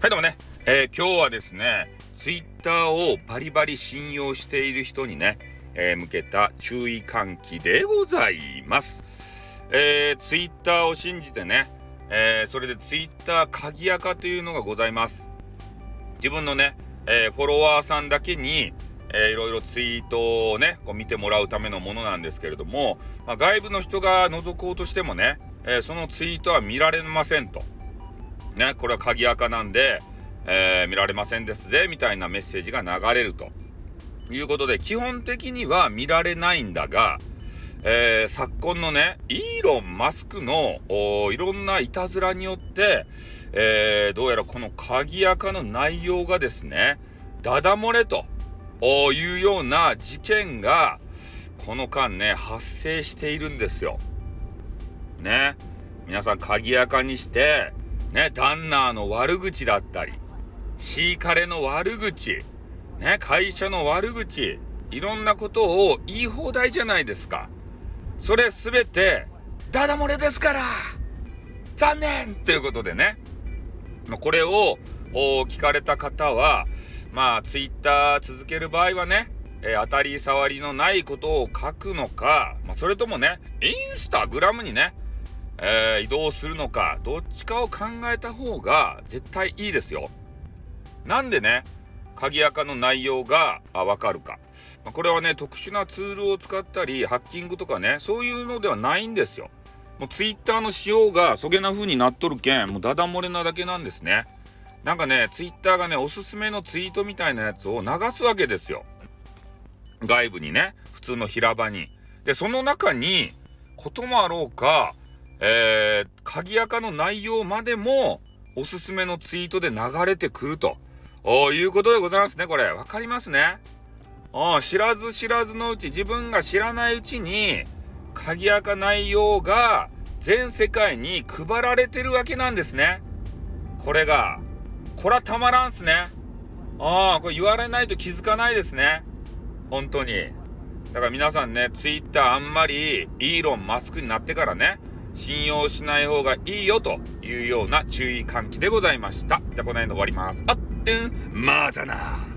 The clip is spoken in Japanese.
はい、どうもね、えー、今日はですね、ツイッターをバリバリ信用している人にね、えー、向けた注意喚起でございます。えー、ツイッターを信じてね、えー、それでツイッター鍵垢というのがございます。自分のね、えー、フォロワーさんだけに、えー、いろいろツイートをね、こう見てもらうためのものなんですけれども、まあ、外部の人が覗こうとしてもね、えー、そのツイートは見られませんと。ね、これは鍵垢なんで、えー、見られませんですぜ、みたいなメッセージが流れるということで、基本的には見られないんだが、えー、昨今のね、イーロン・マスクのいろんないたずらによって、えー、どうやらこの鍵垢の内容がですね、ダダ漏れというような事件が、この間ね、発生しているんですよ。ね。皆さん鍵垢にして、ね、ダンナーの悪口だったり、シーカレの悪口、ね、会社の悪口、いろんなことを言い放題じゃないですか。それすべて、ダダ漏れですから残念ということでね。これを聞かれた方は、まあ、ツイッター続ける場合はね、えー、当たり障りのないことを書くのか、まあ、それともね、インスタグラムにね、えー、移動するのか、どっちかを考えた方が絶対いいですよ。なんでね、鍵垢の内容がわかるか。まあ、これはね、特殊なツールを使ったり、ハッキングとかね、そういうのではないんですよ。もうツイッターの仕様がそげな風になっとるけん、もうダダ漏れなだけなんですね。なんかね、ツイッターがね、おすすめのツイートみたいなやつを流すわけですよ。外部にね、普通の平場に。で、その中に、こともあろうか、えー、鍵垢の内容までもおすすめのツイートで流れてくるということでございますね、これ。わかりますね知らず知らずのうち、自分が知らないうちに、鍵垢内容が全世界に配られてるわけなんですね。これが。これはたまらんすね。ああ、これ言われないと気づかないですね。本当に。だから皆さんね、ツイッターあんまりイーロン・マスクになってからね、信用しない方がいいよというような注意喚起でございました。じゃあこの辺で終わります。あってん、またな